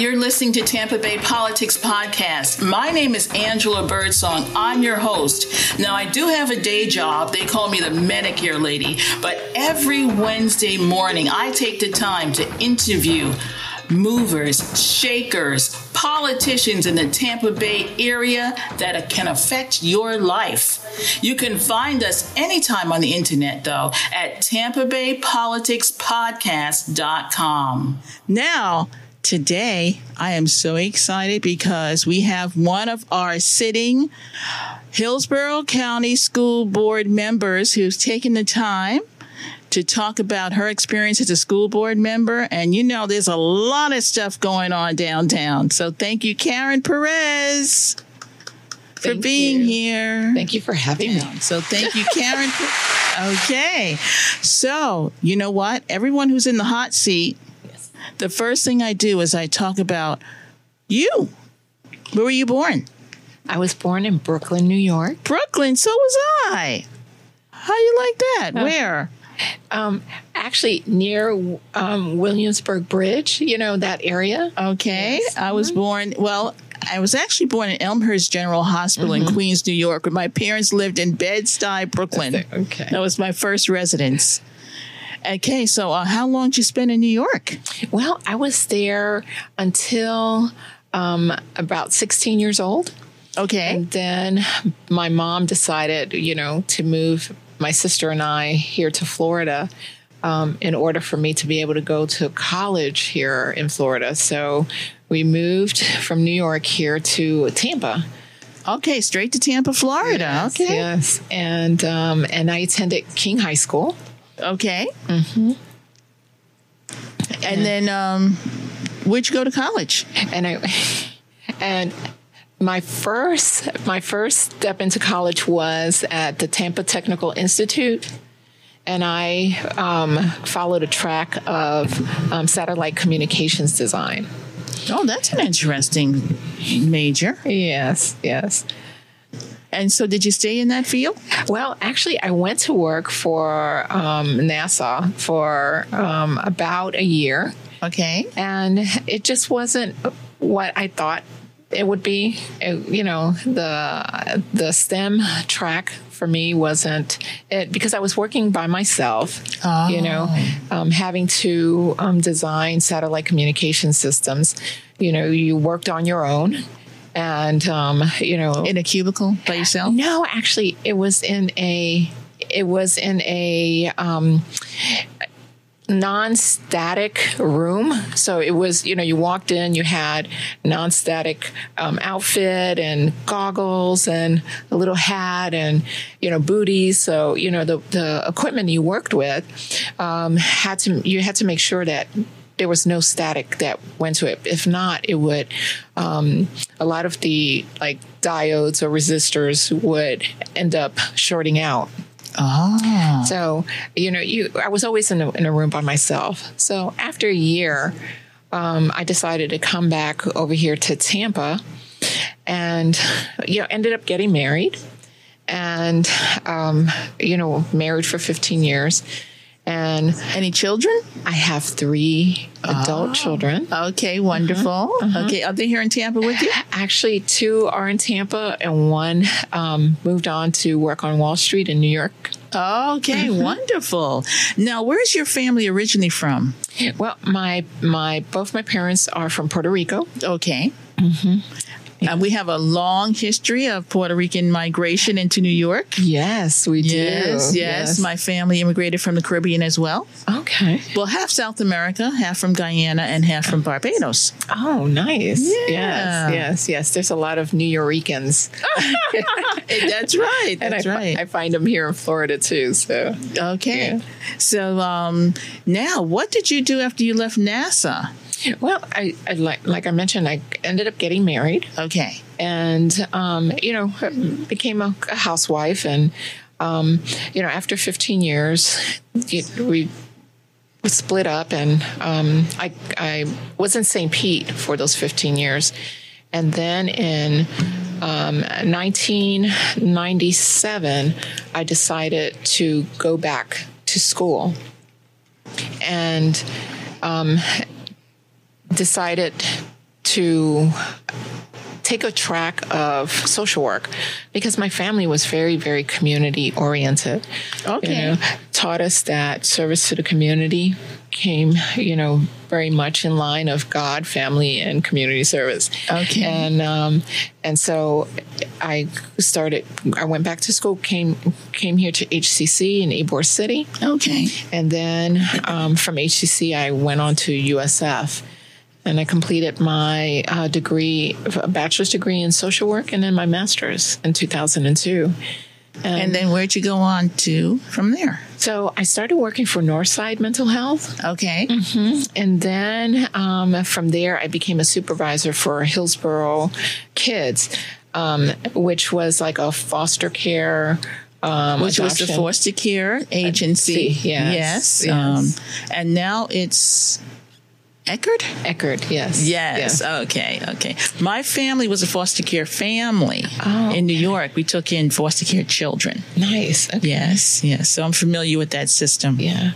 you're listening to Tampa Bay Politics Podcast. My name is Angela Birdsong. I'm your host. Now, I do have a day job. They call me the Medicare lady. But every Wednesday morning, I take the time to interview movers, shakers, politicians in the Tampa Bay area that can affect your life. You can find us anytime on the internet, though, at tampa bay politics tampabaypoliticspodcast.com. Now, today I am so excited because we have one of our sitting Hillsborough County School Board members who's taken the time to talk about her experience as a school board member. And you know, there's a lot of stuff going on downtown. So thank you, Karen Perez. For Thank being you. here. Thank you for having me. So thank you, Karen. okay. So, you know what? Everyone who's in the hot seat. The first thing I do is I talk about you. Where were you born? I was born in Brooklyn, New York. Brooklyn. So was I. How you like that? Where? Um, actually, near um, Williamsburg Bridge, you know, that area. Okay. I was born, well, I was actually born in Elmhurst General Hospital in Queens, New York, but my parents lived in Bed-Stuy, Brooklyn. Okay. That was my first residence. Okay, so uh, how long did you spend in New York? Well, I was there until um, about 16 years old. Okay. And then my mom decided, you know, to move my sister and I here to Florida um, in order for me to be able to go to college here in Florida. So we moved from New York here to Tampa. Okay, straight to Tampa, Florida. okay. Yes. And um, and I attended King High School. Okay. Mm-hmm. And then, um, where'd you go to college? and I and my first my first step into college was at the Tampa Technical Institute, and I um, followed a track of um, satellite communications design. Oh, that's an interesting major. Yes, yes. And so, did you stay in that field? Well, actually, I went to work for um, NASA for um, about a year. Okay. and it just wasn't what I thought it would be. It- you know, the the STEM track for me wasn't it because I was working by myself. You know, um, having to um, design satellite communication systems. You know, you worked on your own, and um, you know, In a cubicle by yourself? no, actually, it was in a. It was in a um, non-static room. So it was, you know, you walked in, you had non-static um, outfit and goggles and a little hat and you know booties. So you know the the equipment you worked with um, had to you had to make sure that there was no static that went to it. If not, it would um, a lot of the like diodes or resistors would end up shorting out. Oh. So, you know, you I was always in a, in a room by myself. So after a year, um, I decided to come back over here to Tampa, and you know, ended up getting married, and um, you know, married for 15 years, and Any children? I have three adult children. Okay, wonderful. Okay, are they here in Tampa with you? Actually, two are in Tampa, and one um, moved on to work on Wall Street in New York. Okay, wonderful. Now, where's your family originally from? Well, my my both my parents are from Puerto Rico. Okay. Mm-hmm. Uh, we have a long history of Puerto Rican migration into New York. Yes, we do. Yes, yes, My family immigrated from the Caribbean as well. okay. Well, half South America, half from Guyana, and half from Barbados. Oh, nice. Yeah. Yes, yes, yes. There's a lot of New Yorkers, That's right. and I, That's right. I find them here in Florida too. So, okay. Yeah. So um, now, what did you do after you left NASA? Well, I, I like like I mentioned, I ended up getting married, Okay. and um, you know, became a, a housewife, and um, you know, after 15 years, it- we split up, and um, I I was in St. Pete for those 15 years, and then in um, 1997, I decided to go back to school, and um, decided to take a track of social work because my family was very, very community oriented. Okay. You know, taught us that service to the community came, you know, very much in line of God, family, and community service. Okay. And um, and so I started. I went back to school. came came here to HCC in Ybor City. Okay. And then um, from HCC, I went on to USF and I completed my uh, degree, a bachelor's degree in social work, and then my master's in 2002. And then where'd you go on to from there? So I started working for Northside Mental Health, Okay. and then um, from there I became a supervisor for Hillsborough Kids, um, which was like a foster care. Um, Which was the foster care agency. yes, Yes. yes. Um, and now it's Eckerd? Eckerd, yes, Yes. Yeah. Okay. Okay. My family was a foster care family Oh. in New York. We took in foster care children. nice. Okay. Yes. Yes. So I'm familiar with that system. Yeah,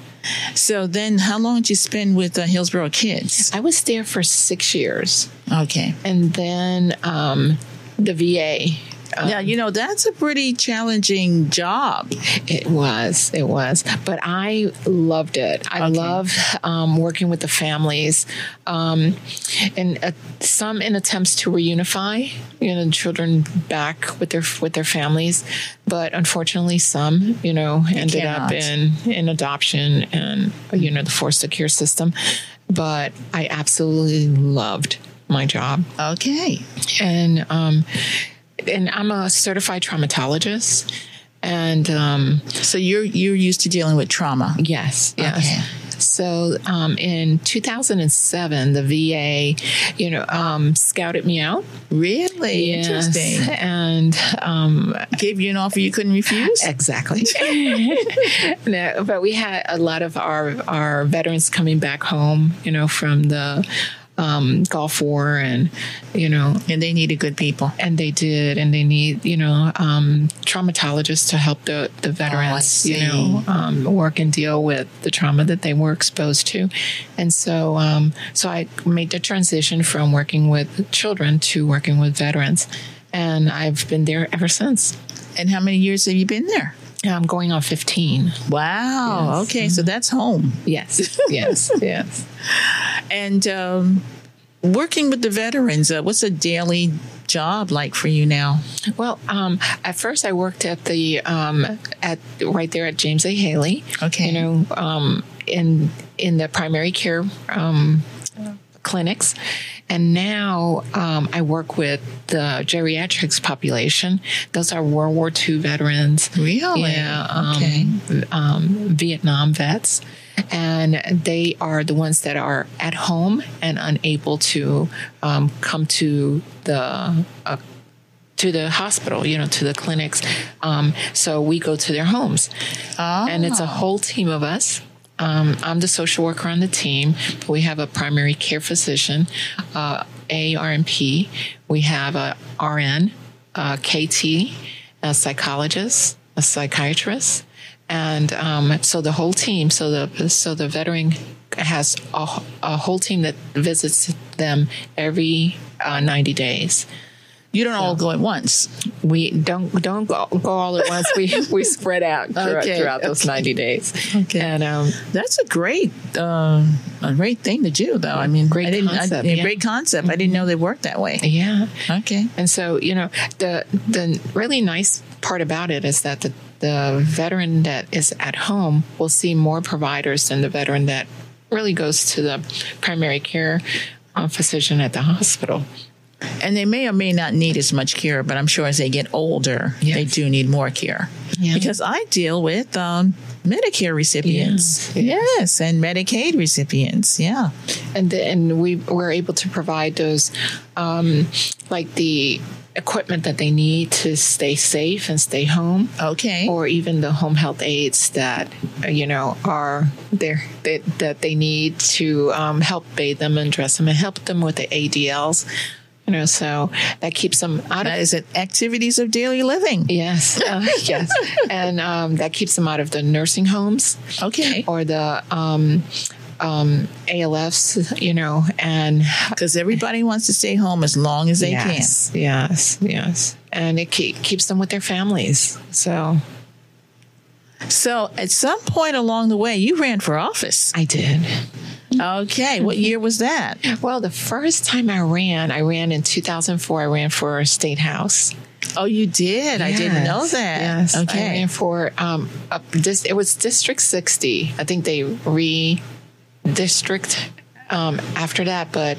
So then, how long did you spend with uh, Hillsborough Kids? I was there for six years, Okay. and then um, the VA. Yeah, you know that's a pretty challenging job. It was, it was, but I loved it. I Okay. love um, working with the families, um, and uh, some in attempts to reunify, you know, children back with their with their families, but unfortunately, some, you know, ended up in in adoption and you know the foster care system. But I absolutely loved my job Okay. and um, and I'm a certified traumatologist, and um, So you're you're used to dealing with trauma. yes, yes. Okay. So um, in 2007, the VA, you know, um, scouted me out. Really Yes, interesting. and um, Gave you an offer you couldn't refuse. Exactly. no, but we had a lot of our our veterans coming back home, you know, from the um, Gulf War, and you know, And they needed good people. and they did, and they need you know um, traumatologists to help the the veterans, you know, um, work and deal with the trauma that they were exposed to, and so um, so I made the transition from working with children to working with veterans, and I've been there ever since. And how many years have you been there? I'm going on 15. Wow. Yes. Okay, so that's home. Yes, yes, yes. And um, working with the veterans, uh, what's a daily job like for you now? Well, um, at first I worked at the um, at right there at James A. Haley. Okay. You know, um, in in the primary care um, clinics, and now um, I work with the geriatrics population. Those are World War II veterans. Really? Yeah. Um, Okay. um, Vietnam vets. And they are the ones that are at home and unable to um, come to the uh, to the hospital, you know, to the clinics. Um, so we go to their homes, and it's a whole team of us. Um, I'm the social worker on the team. But we have a primary care physician, uh, ARNP. We have a RN, a KT, a psychologist, a psychiatrist, and um, so the whole team. So the so the veteran has a, a whole team that visits them every uh, 90 days. You don't all go at once. We don't don't go, go all at once. We we spread out throughout, Okay, throughout those okay. 90 days. Okay. And um, That's a great, uh, a great thing to do, though. I mean, Great I concept, I, yeah, great concept. I didn't know they worked that way. yeah. Okay. And so, you know, the the really nice part about it is that the the veteran that is at home will see more providers than the veteran that really goes to the primary care uh, physician at the hospital. And they may or may not need as much care, but I'm sure as they get older, Yes. they do need more care. Yeah. Because I deal with um, Medicare recipients, Yeah. yes, and Medicaid recipients, yeah. and the, and we were able to provide those um, like the equipment that they need to stay safe and stay home Okay. or even the home health aides that you know are there that, that they need to um, help bathe them and dress them and help them with the ADLs you know so that keeps them out of is it. Activities of daily living. yes uh, yes and um, that keeps them out of the nursing homes Okay. or the um, um, ALFs, you know, and because everybody wants to stay home as long as they yes, can. Yes, yes, and it keep, keeps them with their families. So, so at some point along the way, you ran for office. I did. Okay, what year was that? Well, the first time I ran, I ran in 2004. I ran for state house. Oh, you did? Yes. I didn't know that. Yes. Okay. I ran for um, this. It was District 60. I think they re district um, after that, but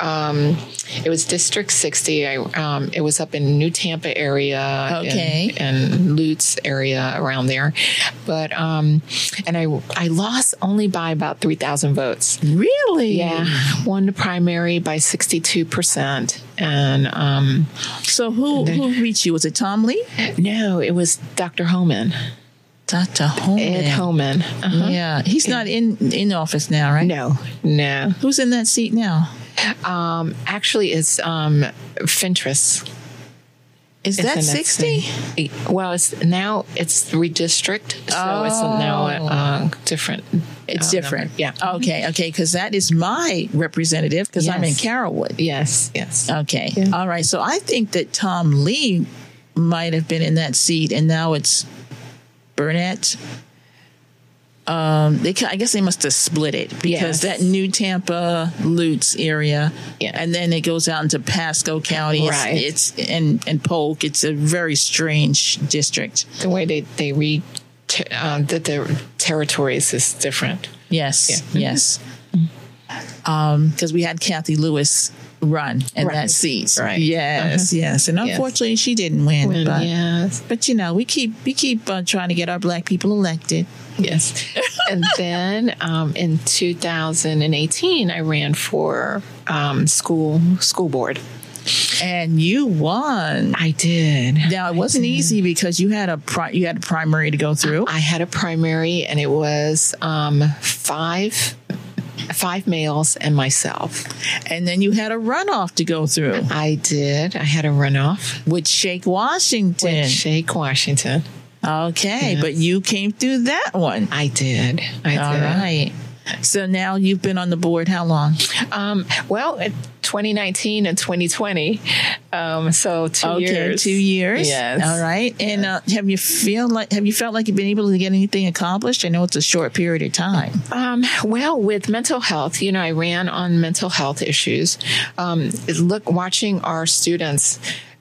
um, it was District 60. I, um, it was up in New Tampa area, okay, and, and Lutz area around there. But um, and I I lost only by about three thousand votes. Really? Yeah, won the primary by sixty two percent. And um, so who who reached you? Was it Tom Lee? No, it was Dr. Homan. Dr. Homan. Ed Homan. Uh-huh. Yeah, he's not in in office now, right? No, no. Who's in that seat now? Um, actually, it's um, Fentrice. Is that sixty? Well, it's now it's redistrict, so oh. it's now uh, different. It's uh, different. Number. Yeah. Okay. Okay. Because that is my representative. Because yes. I'm in Carrollwood. Yes. Yes. Okay. Yeah. All right. So I think that Tom Lee might have been in that seat, and now it's Burnett. Um, they I guess they must have split it because yes. that New Tampa Lutz area, yeah. and then it goes out into Pasco County. Right. It's, it's and and Polk. It's a very strange district. The way they they read um, that the territories is different. Yes. Yeah. Yes. Because um, we had Kathy Lewis run in right. that seat. Right. Yes, uh-huh. yes. And unfortunately, yes. she didn't win. win but, yes. but you know, we keep we keep uh, trying to get our black people elected. Yes. and then um, in 2018, I ran for um, school school board. And you won. I did. Now it wasn't easy because you had a pri- you had a primary to go through. I had a primary, and it was um, five five males and myself. And then you had a runoff to go through. I did. I had a runoff with Shake Washington. With Shake Washington. Okay, yes. but you came through that one. I did. I All did. right. So now you've been on the board how long? Um, well, 2019 and 2020. Um, so two okay, years. Two years. Yes. All right. And uh, have you feel like have you felt like you've been able to get anything accomplished? I know it's a short period of time. Um, well, with mental health, you know, I ran on mental health issues. Um, look, watching our students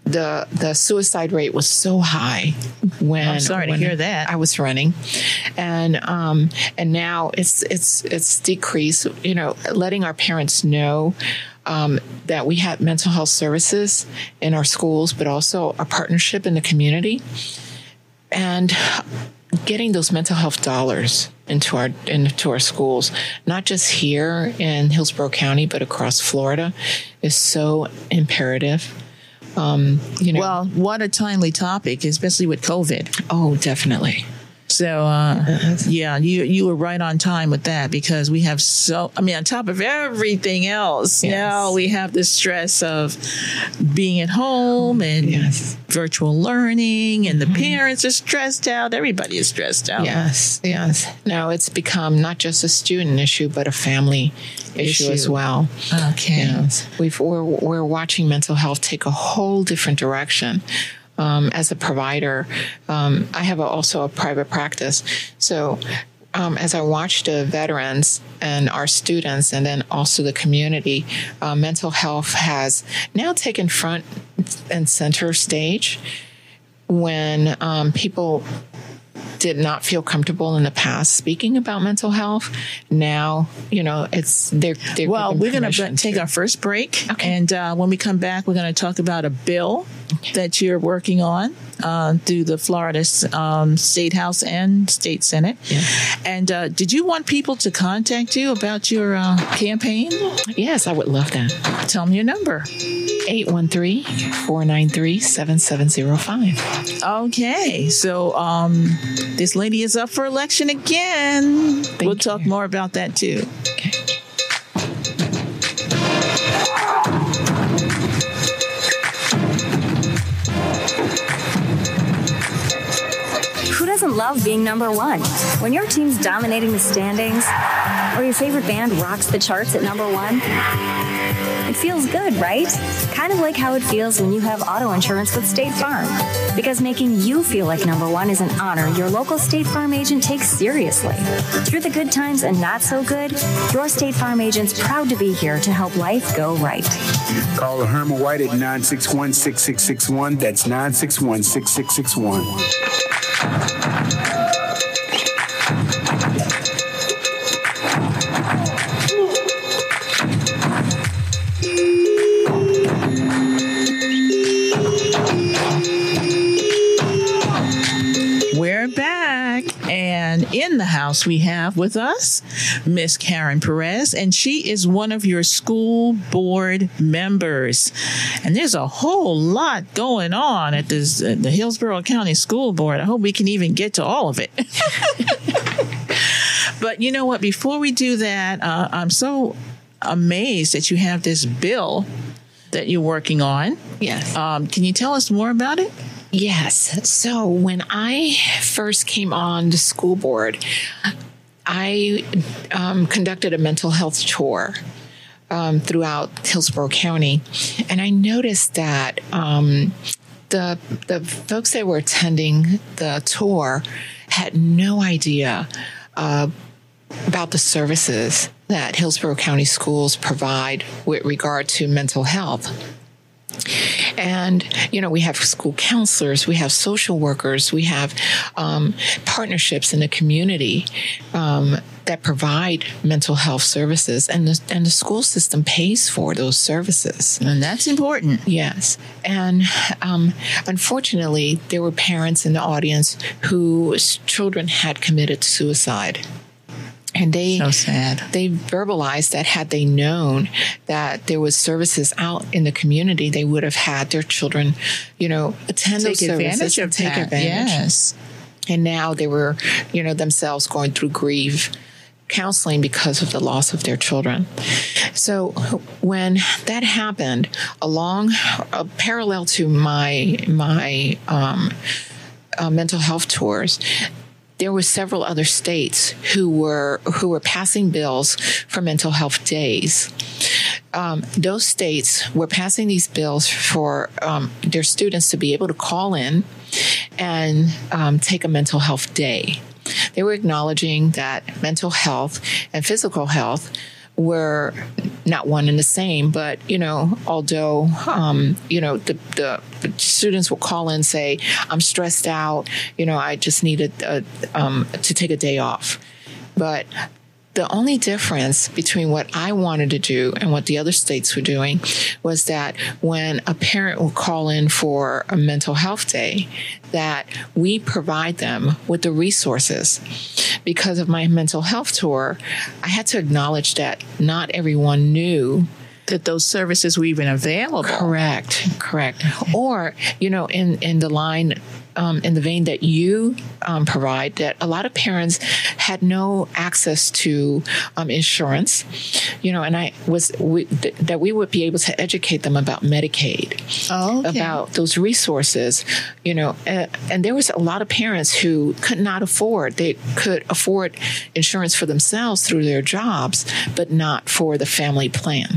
the the suicide rate was so high when I'm sorry when to hear that. I was running, and um, and now it's it's it's decreased. You know, letting our parents know. Um, that we have mental health services in our schools, but also a partnership in the community, and getting those mental health dollars into our into our schools, not just here in Hillsborough County, but across Florida, is so imperative. Um, you know, well, what a timely topic, especially with COVID. Oh, definitely. So uh, yeah, you you were right on time with that because we have so I mean on top of everything else, yes. now we have the stress of being at home and yes. virtual learning and the mm-hmm. parents are stressed out, everybody is stressed out. Yes, yes. Now it's become not just a student issue but a family issue, issue as well. Okay. Yes. We've we're, we're watching mental health take a whole different direction um, as a provider. Um, I have a, also a private practice. So um, as I watch the veterans and our students, and then also the community, uh, mental health has now taken front and center stage when um, people did not feel comfortable in the past speaking about mental health. Now, you know, it's they're. they're well, we're going to take our first break, okay. and uh, when we come back, we're going to talk about a bill okay. that you're working on uh, through the Florida um, State House and State Senate. Yeah. And uh, did you want people to contact you about your uh, campaign? Yes, I would love that. Tell me your number. 813-493-7705. Okay. So um, this lady is up for election again. Thank we'll you. talk more about that too. Okay. Love being number one. When your team's dominating the standings, or your favorite band rocks the charts at number one, it feels good, right? Kind of like how it feels when you have auto insurance with State Farm. Because making you feel like number one is an honor your local State Farm agent takes seriously. Through the good times and not so good, your State Farm agent's proud to be here to help life go right. Call Herman White at 961 6661. That's 961 6661. In the house, we have with us Miss Karen Perez, and she is one of your school board members. And there's a whole lot going on at this, uh, the Hillsborough County School Board. I hope we can even get to all of it. but you know what? Before we do that, uh, I'm so amazed that you have this bill that you're working on. Yes. Um, can you tell us more about it? Yes. So when I first came on the school board, I um, conducted a mental health tour um, throughout Hillsborough County, and I noticed that um, the the folks that were attending the tour had no idea uh, about the services that Hillsborough County schools provide with regard to mental health. And, you know, we have school counselors, we have social workers, we have um, partnerships in the community um, that provide mental health services, and the, and the school system pays for those services. And that's important. Yes. And um, unfortunately, there were parents in the audience whose children had committed suicide and they so sad. They verbalized that had they known that there was services out in the community, they would have had their children, you know, attend take those services and take that. advantage. Yes. And now they were, you know, themselves going through grief counseling because of the loss of their children. So when that happened, along uh, parallel to my my um, uh, mental health tours, there were several other states who were who were passing bills for mental health days. Um, those states were passing these bills for um, their students to be able to call in and um, take a mental health day. They were acknowledging that mental health and physical health were not one and the same, but you know, although um, you know the, the, students will call in say, "I'm stressed out," you know, I just needed um, to take a day off, but the only difference between what I wanted to do and what the other states were doing was that when a parent would call in for a mental health day, that we provide them with the resources. Because of my mental health tour, I had to acknowledge that not everyone knew that those services were even available. Correct, correct. Or, you know, in, in the line um, in the vein that you um, provide, that a lot of parents had no access to um, insurance, you know, and I was we, th- that we would be able to educate them about Medicaid, oh, okay. about those resources, you know, and, and there was a lot of parents who could not afford they could afford insurance for themselves through their jobs, but not for the family plan.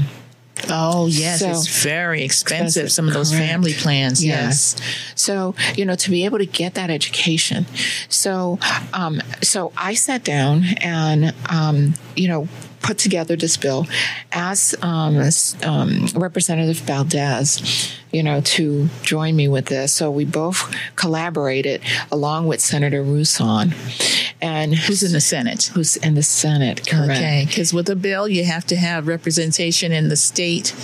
Oh, yes. So, it's very expensive, some of those correct. family plans. Yes. yes. So, you know, to be able to get that education. So, um, so I sat down and, um, you know, put together this bill as um, um, Representative Valdez, you know, to join me with this. So we both collaborated along with Senator Rouson. And who's in the Senate? Who's in the Senate? Correct. Okay, because with a bill, you have to have representation in the state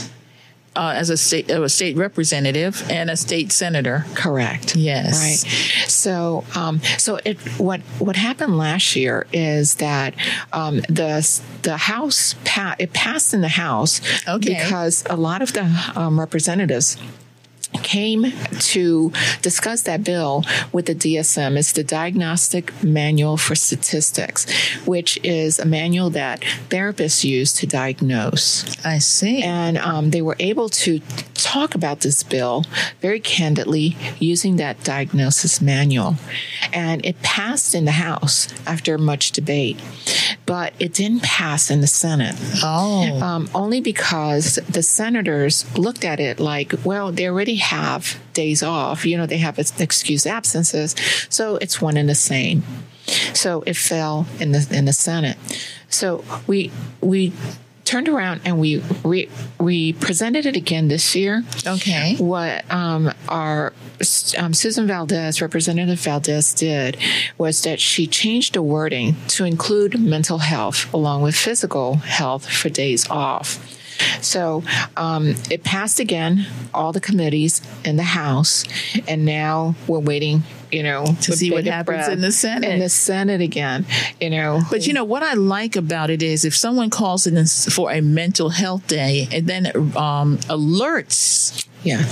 uh, as a state a state representative and a state senator. Correct. Yes. Right. So, um, so it what what happened last year is that um, the the House pa- it passed in the House okay. because a lot of the um, representatives came to discuss that bill with the DSM. It's the Diagnostic Manual for Statistics, which is a manual that therapists use to diagnose. I see. And um, they were able to talk about this bill very candidly using that diagnosis manual. And it passed in the House after much debate, but it didn't pass in the Senate. Oh. Um, only because the senators looked at it like, well, they already have days off. You know, they have excused absences, so it's one and the same. So it fell in the in the Senate. So we we turned around and we we, we presented it again this year. Okay. What um, our um, Susan Valdez, Representative Valdez, did was that she changed the wording to include mental health along with physical health for days off. So um, it passed again, all the committees in the House, and now we're waiting you know, to see what happens in the Senate. In the Senate again, you know. But you know what I like about it is if someone calls in for a mental health day and then um, alerts, yeah.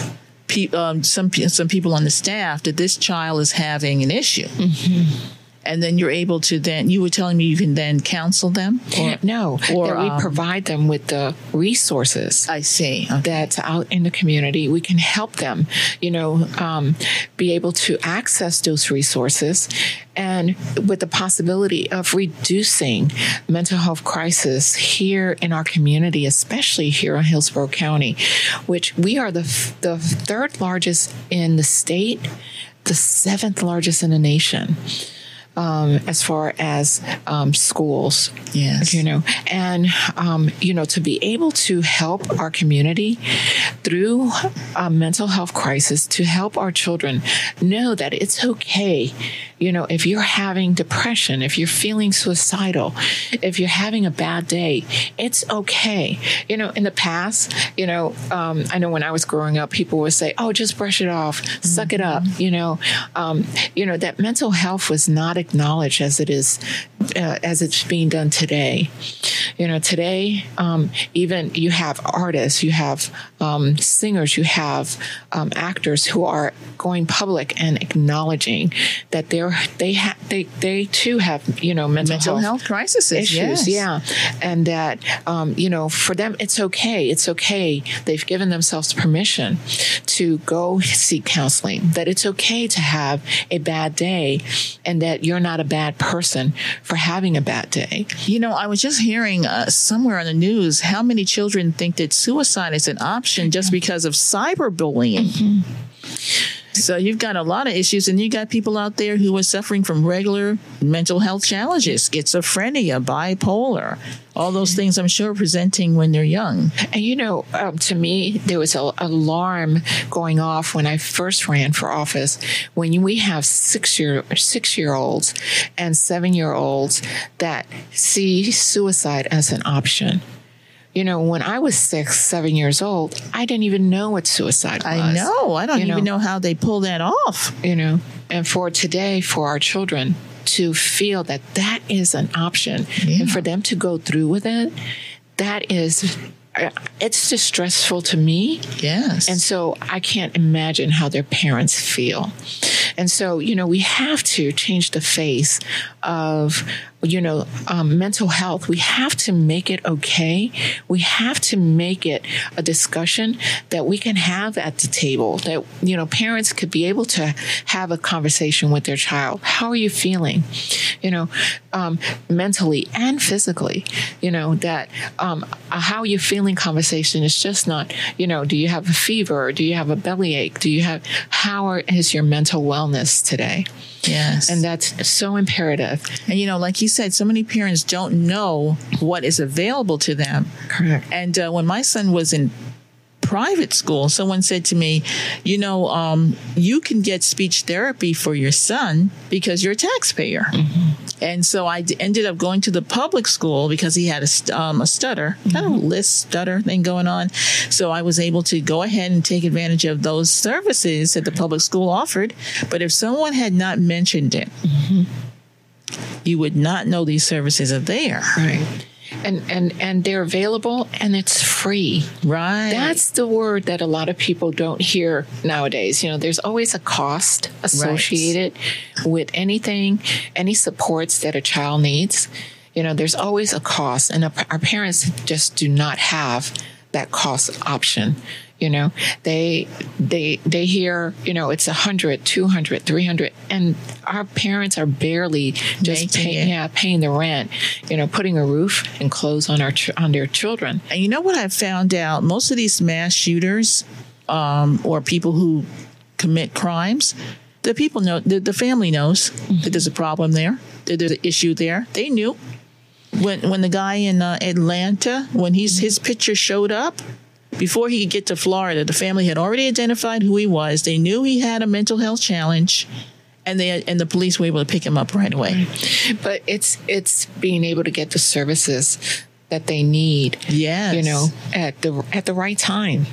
Pe- um, some some people on the staff that this child is having an issue. Mm-hmm and then you're able to then you were telling me you can then counsel them or, no or that we um, provide them with the resources i see okay. that's out in the community we can help them you know um, be able to access those resources and with the possibility of reducing mental health crisis here in our community especially here in hillsborough county which we are the, the third largest in the state the seventh largest in the nation um, as far as um, schools. Yes. You know, and, um, you know, to be able to help our community through a mental health crisis, to help our children know that it's okay. You know, if you're having depression, if you're feeling suicidal, if you're having a bad day, it's okay. You know, in the past, you know, um, I know when I was growing up, people would say, oh, just brush it off, mm-hmm. suck it up. You know, um, you know, that mental health was not acknowledged as it is uh, as it's being done today. You know, today um, even you have artists, you have um, singers, you have um, actors who are going public and acknowledging that they're they have they they too have you know mental, mental health, health crises issues, yes. yeah, and that um, you know for them it's okay, it's okay. They've given themselves permission to go seek counseling. That it's okay to have a bad day, and that you're not a bad person for having a bad day. You know, I was just hearing uh, somewhere on the news how many children think that suicide is an option just because of cyberbullying. Mm-hmm. So you've got a lot of issues, and you got people out there who are suffering from regular mental health challenges, schizophrenia, bipolar, all those things. I'm sure presenting when they're young. And you know, um, to me, there was an alarm going off when I first ran for office. When we have six year six year olds and seven year olds that see suicide as an option. You know, when I was six, seven years old, I didn't even know what suicide was. I know. I don't you even know, know how they pull that off. You know, and for today, for our children to feel that that is an option yeah. and for them to go through with it, that is uh, it's distressful to me. Yes. And so I can't imagine how their parents feel. And so, you know, we have to change the face of you know, um, mental health, we have to make it okay. We have to make it a discussion that we can have at the table, that, you know, parents could be able to have a conversation with their child. How are you feeling? You know, um, mentally and physically, you know, that um, how are you feeling conversation is just not, you know, do you have a fever? Do you have a bellyache? Do you have, how are, is your mental wellness today? Yes. And that's so imperative. And you know, like you said, so many parents don't know what is available to them. Correct. And uh, when my son was in private school, someone said to me, you know, um, you can get speech therapy for your son because you're a taxpayer. Mm-hmm. And so I d- ended up going to the public school because he had a, st- um, a stutter, mm-hmm. kind of list stutter thing going on. So I was able to go ahead and take advantage of those services that the public school offered. But if someone had not mentioned it, mm-hmm. You would not know these services are there. Right and and and they're available and it's free. Right. That's the word that a lot of people don't hear nowadays. You know, there's always a cost associated right. with anything, any supports that a child needs. You know, there's always a cost, and our parents just do not have that cost option you know they they they hear you know it's 100 200 300 and our parents are barely just pay, yeah paying the rent you know putting a roof and clothes on our on their children. And you know what i found out? Most of these mass shooters um, or people who commit crimes the people know the, the family knows mm-hmm. that there's a problem there that there's an issue there. They knew. When when the guy in uh, Atlanta when he's his picture showed up before he could get to Florida, the family had already identified who he was. They knew he had a mental health challenge, and they and the police were able to pick him up right away. But it's it's being able to get the services that they need. Yes. you know, at the at the right time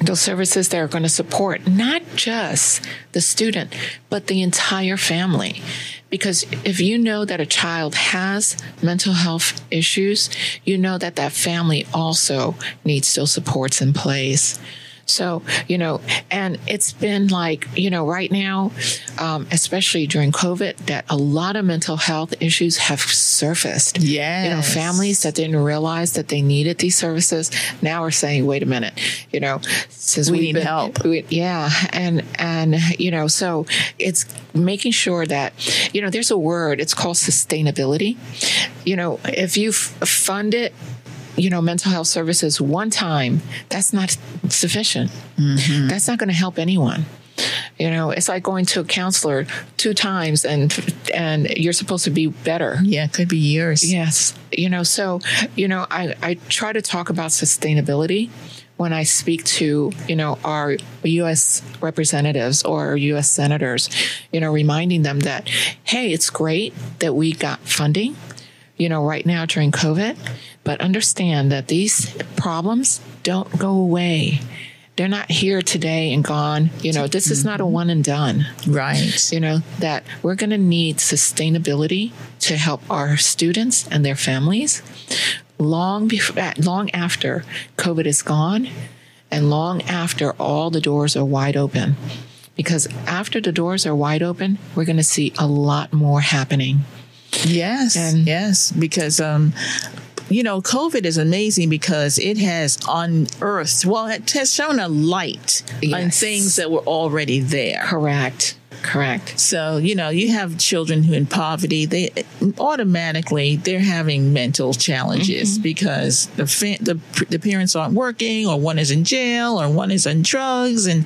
those services that are going to support not just the student, but the entire family. Because if you know that a child has mental health issues, you know that that family also needs those supports in place. So, you know, and it's been like, you know, right now, um, especially during COVID, that a lot of mental health issues have surfaced. Yeah. You know, families that didn't realize that they needed these services now are saying, wait a minute, you know, since we need been, help. We, yeah. And, and, you know, so it's making sure that, you know, there's a word, it's called sustainability. You know, if you fund it, you know, mental health services one time, that's not sufficient. Mm-hmm. That's not going to help anyone. You know, it's like going to a counselor two times and and you're supposed to be better. Yeah, it could be years. Yes. You know, so, you know, I, I try to talk about sustainability when I speak to, you know, our US representatives or US senators, you know, reminding them that, hey, it's great that we got funding, you know, right now during COVID, but understand that these problems don't go away. They're not here today and gone. You know, this is not a mm-hmm. one and done. Right. You know, that we're going to need sustainability to help our students and their families long before, long after COVID is gone and long after all the doors are wide open. Because after the doors are wide open, we're going to see a lot more happening. Yes, and yes, because um, you know, COVID is amazing because it has unearthed, well, it has shown a light yes. on things that were already there. Correct. Correct. So, you know, you have children who in poverty, they automatically they're having mental challenges mm-hmm. because the, fa- the the parents aren't working or one is in jail or one is on drugs and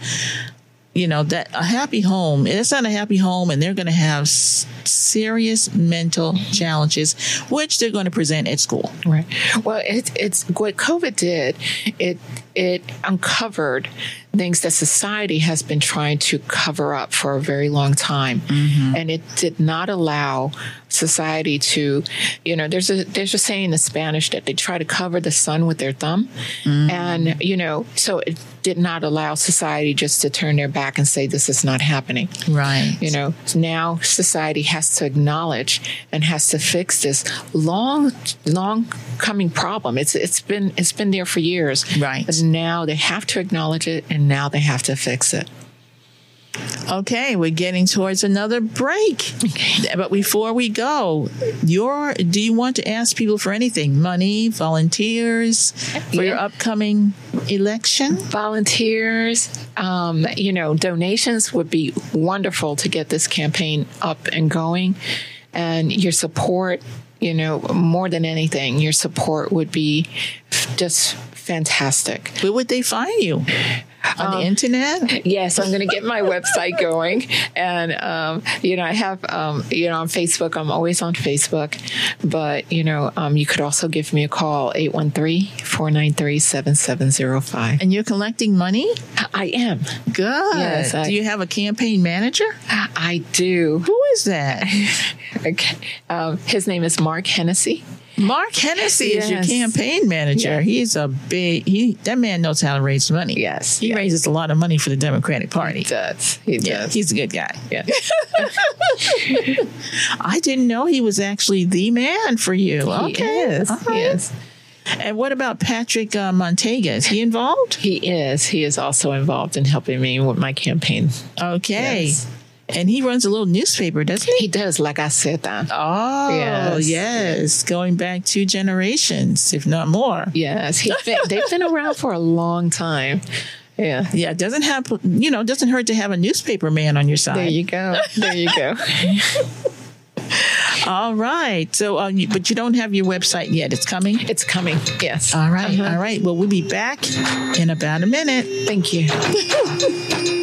you know that a happy home it's not a happy home and they're going to have serious mental challenges which they're going to present at school. Right. Well it, it's what covid did it it uncovered things that society has been trying to cover up for a very long time. Mm-hmm. and it did not allow society to you know there's a there's a saying in spanish that they try to cover the sun with their thumb. Mm-hmm. and you know so it did not allow society just to turn their back and say this is not happening. Right. You know now society has to acknowledge and has to fix this long long coming problem. It's it's been it's been there for years. Right now they have to acknowledge it and now they have to fix it. Okay, we're getting towards another break. But before we go, your do you want to ask people for anything? Money, volunteers for your upcoming election? Volunteers, um, you know, donations would be wonderful to get this campaign up and going. And your support, you know, more than anything, your support would be just fantastic. Where would they find you? on um, the internet? Yes, I'm going to get my website going, and um, you know, I have um, you know on Facebook. I'm always on Facebook, but you know, um, you could also give me a call 813-493-7705. And you're collecting money? I am. Good. Yes. I, do you have a campaign manager? I do. Who is that? okay. Um, his name is Mark Hennessy Mark Hennessy is your campaign manager. Yeah. He's a big he that man knows how to raise money. Yes, He yes. raises a lot of money for the Democratic Party. He does. He Yeah, does. he's a good guy. yeah. I didn't know he was actually the man for you. He okay. is. Right. is. And what about Patrick uh, Manteiga? Is he involved? He is. He is also involved in helping me with my campaign. Okay. Yes. And he runs a little newspaper, doesn't he? He does, like I said that. Oh, yes. Yes. Going back two generations, if not more. Yes, he's they've been around for a long time. Yeah. Yeah, it doesn't have, you know, doesn't hurt to have a newspaper man on your side. There you go. There you go. All right. So, you, but you don't have your website yet. It's coming. It's coming. Yes. All right. Uh-huh. All right. Well, we'll be back in about a minute. Thank you.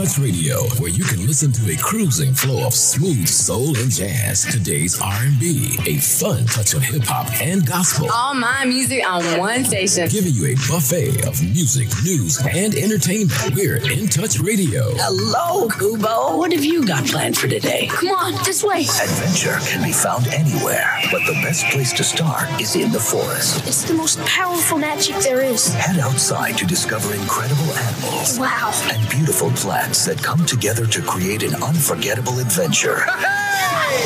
Touch Radio, where you can listen to a cruising flow of smooth soul and jazz, today's R&B, a fun touch of hip hop and gospel, All my music on one station. giving you a buffet of music, news, and entertainment. We're In Touch Radio. Hello, Kubo. What have you got planned for today? Come on, this way. Adventure can be found anywhere, but the best place to start is in the forest. It's the most powerful magic there is. Head outside to discover incredible animals Wow. and beautiful plants that come together to create an unforgettable adventure.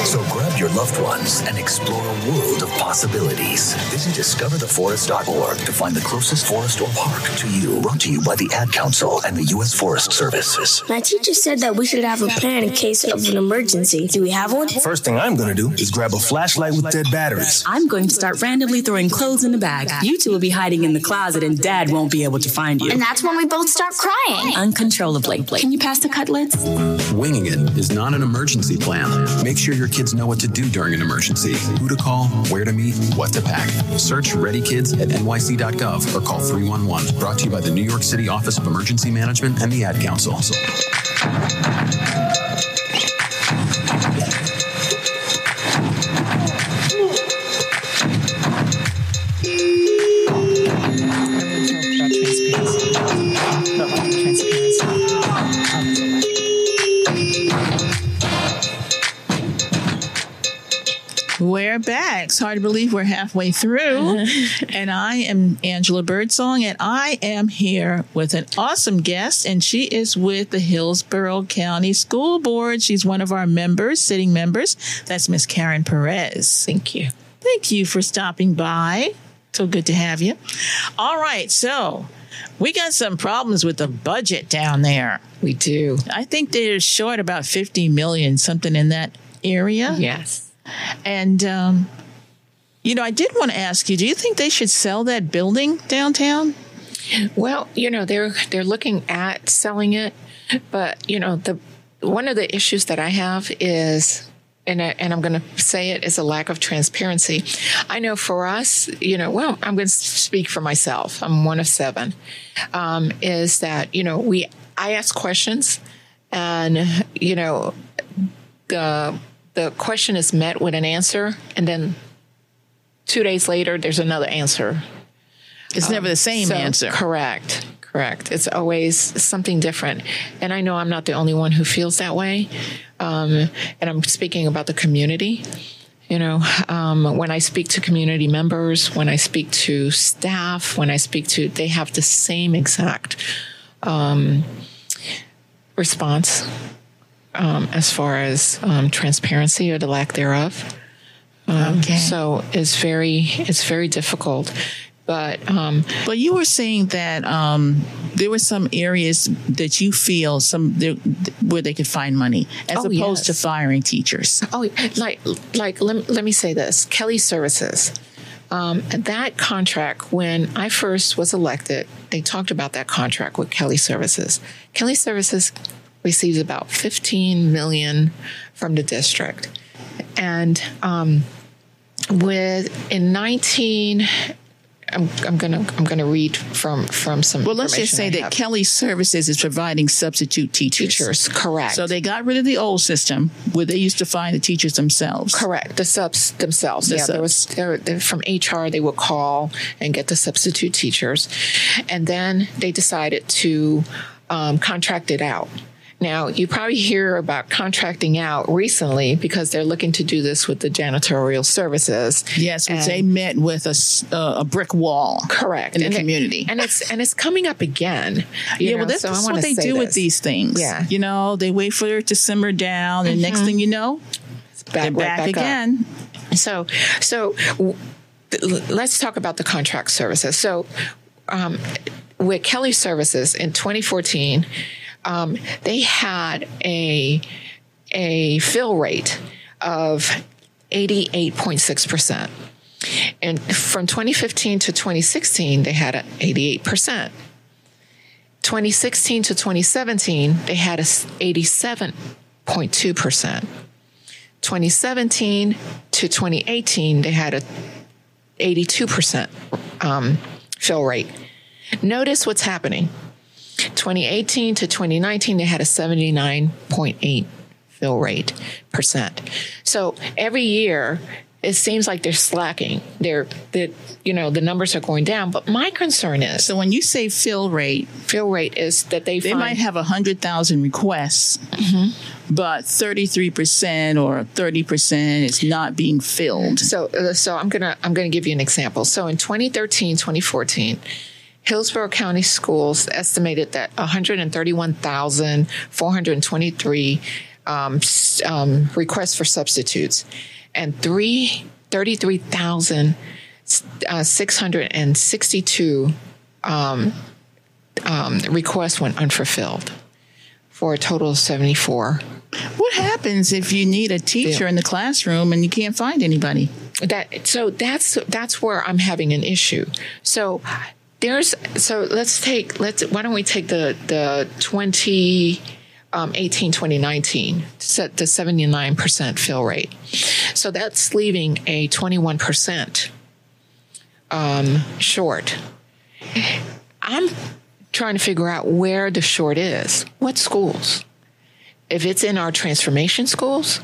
So grab your loved ones and explore a world of possibilities. Visit discovertheforest.org to find the closest forest or park to you. Brought to you by the Ad Council and the U.S. Forest Services. My teacher said that we should have a plan in case of an emergency. Do we have one? First thing I'm gonna do is grab a flashlight with dead batteries. I'm going to start randomly throwing clothes in the bag. You two will be hiding in the closet and dad won't be able to find you. And that's when we both start crying. Uncontrollably. Can you pass the cutlets? Winging it is not an emergency plan. Make sure your kids know what to do during an emergency, who to call, where to meet, what to pack. Search Ready Kids at nyc.gov or call 311. Brought to you by the New York City Office of Emergency Management and the Ad Council. We're back. It's hard to believe we're halfway through. and I am Angela Birdsong, and I am here with an awesome guest, and she is with the Hillsborough County School Board. She's one of our members, sitting members. That's Miss Karen Perez. Thank you. Thank you for stopping by. So good to have you. All right, so we got some problems with the budget down there. We do. I think they're short about 50 million, something in that area. Yes. And, um, you know, I did want to ask you, do you think they should sell that building downtown? Well, you know, they're they're looking at selling it, but you know, the one of the issues that I have is and I, and I'm going to say it is a lack of transparency. I know for us, you know, well, I'm going to speak for myself. I'm one of seven. Um, is that you know we I ask questions, and you know the the question is met with an answer, and then two days later there's another answer. It's never the same So, answer. Correct. Correct. It's always something different. And I know I'm not the only one who feels that way. Um, and I'm speaking about the community. You know, um, when I speak to community members, when I speak to staff, when I speak to, they have the same exact um, response um, as far as um, transparency or the lack thereof. Um, Okay. So it's very, it's very difficult. But um, But you were saying that um, there were some areas that you feel some there, where they could find money, as Oh, opposed yes. to firing teachers. Oh, like like let, let me say this: Kelly Services. Um, that contract, when I first was elected, they talked about that contract with Kelly Services. Kelly Services receives about 15 million from the district, and um, with in 19 I'm, I'm gonna I'm gonna read from from some. Well, let's just say I that have. Kelly Services is providing substitute teachers. Teachers, correct. So they got rid of the old system where they used to find the teachers themselves. Correct. The subs themselves. The yeah, there was subs. there, there, from HR. They would call and get the substitute teachers, and then they decided to um, contract it out. Now you probably hear about contracting out recently because they're looking to do this with the janitorial services. Yes, which And- they met with a, uh, a brick wall. Correct In the it- community. and it's and it's coming up again. yeah, know, well, that's, so that's what they do with these things. Yeah. You know, they wait for it to simmer down, and next Mhm. thing you know, back, they're right back, back up. again. So, so w- let's talk about the contract services. So, um, with Kelly Services in 2014, um, they had a a fill rate of 88.6 percent, and from 2015 to 2016, they had an 88 percent. 2016 to 2017, they had a s- 87.2 percent. 2017 to 2018, they had a 82% um, fill rate. Notice what's happening. 2018 to 2019, they had a 79.8 fill rate percent. So every year, it seems like they're slacking. They're that you know the numbers are going down. But my concern is So when you say fill rate, fill rate is that they they might have 100,000 requests, but 33% or 30% is not being filled. So, uh, so I'm gonna I'm gonna give you an example. So in 2013, 2014, Hillsborough County Schools estimated that 131,423 um, um, requests for substitutes, and three 33,662 um, um, requests went unfulfilled, for a total of 74 What happens if you need a teacher in the classroom and you can't find anybody? that so that's that's where I'm having an issue. So there's so let's take let's why don't we take the the 20 um, 18 2019 set the 79% fill rate. So that's leaving a 21% um, short. I'm trying to figure out where the short is. What schools? If it's in our transformation schools,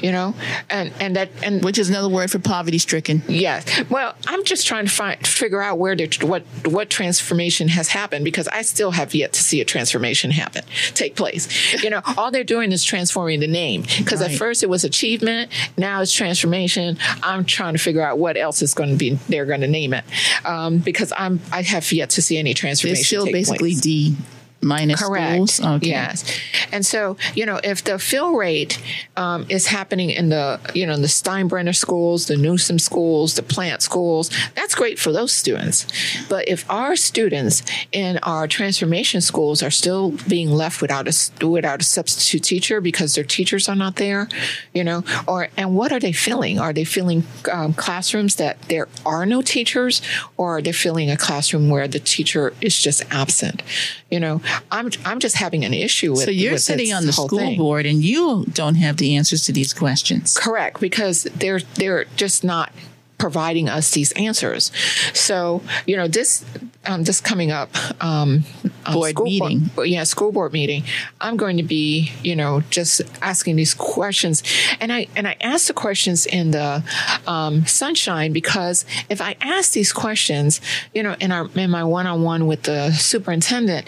you know, and and that and Which is another word for poverty stricken. Yes. Well, I'm just trying to find figure out where the what what transformation has happened because I still have yet to see a transformation happen take place. You know, all they're doing is transforming the name because at first it was achievement, now it's transformation. I'm trying to figure out what else is going to be they're going to name it um, because I'm I have yet to see any transformation. It's still basically place. D minus Correct. schools. Okay. Yes. And so, you know, if the fill rate um, is happening in the, you know, the Steinbrenner schools, the Newsome schools, the plant schools, that's great for those students. But if our students in our transformation schools are still being left without a without a substitute teacher because their teachers are not there, you know, or and what are they filling? Are they filling um, classrooms that there are no teachers, or are they filling a classroom where the teacher is just absent? You know, I'm I'm just having an issue with. So you're with sitting on the school thing. board and you don't have the answers to these questions. Correct, because they're they're just not providing us these answers. So you know this um, this coming up um, um, Board school meeting. board, yeah, school board meeting. I'm going to be you know just asking these questions, and I and I ask the questions in the um, sunshine because if I ask these questions, you know, in our in my one on one with the superintendent.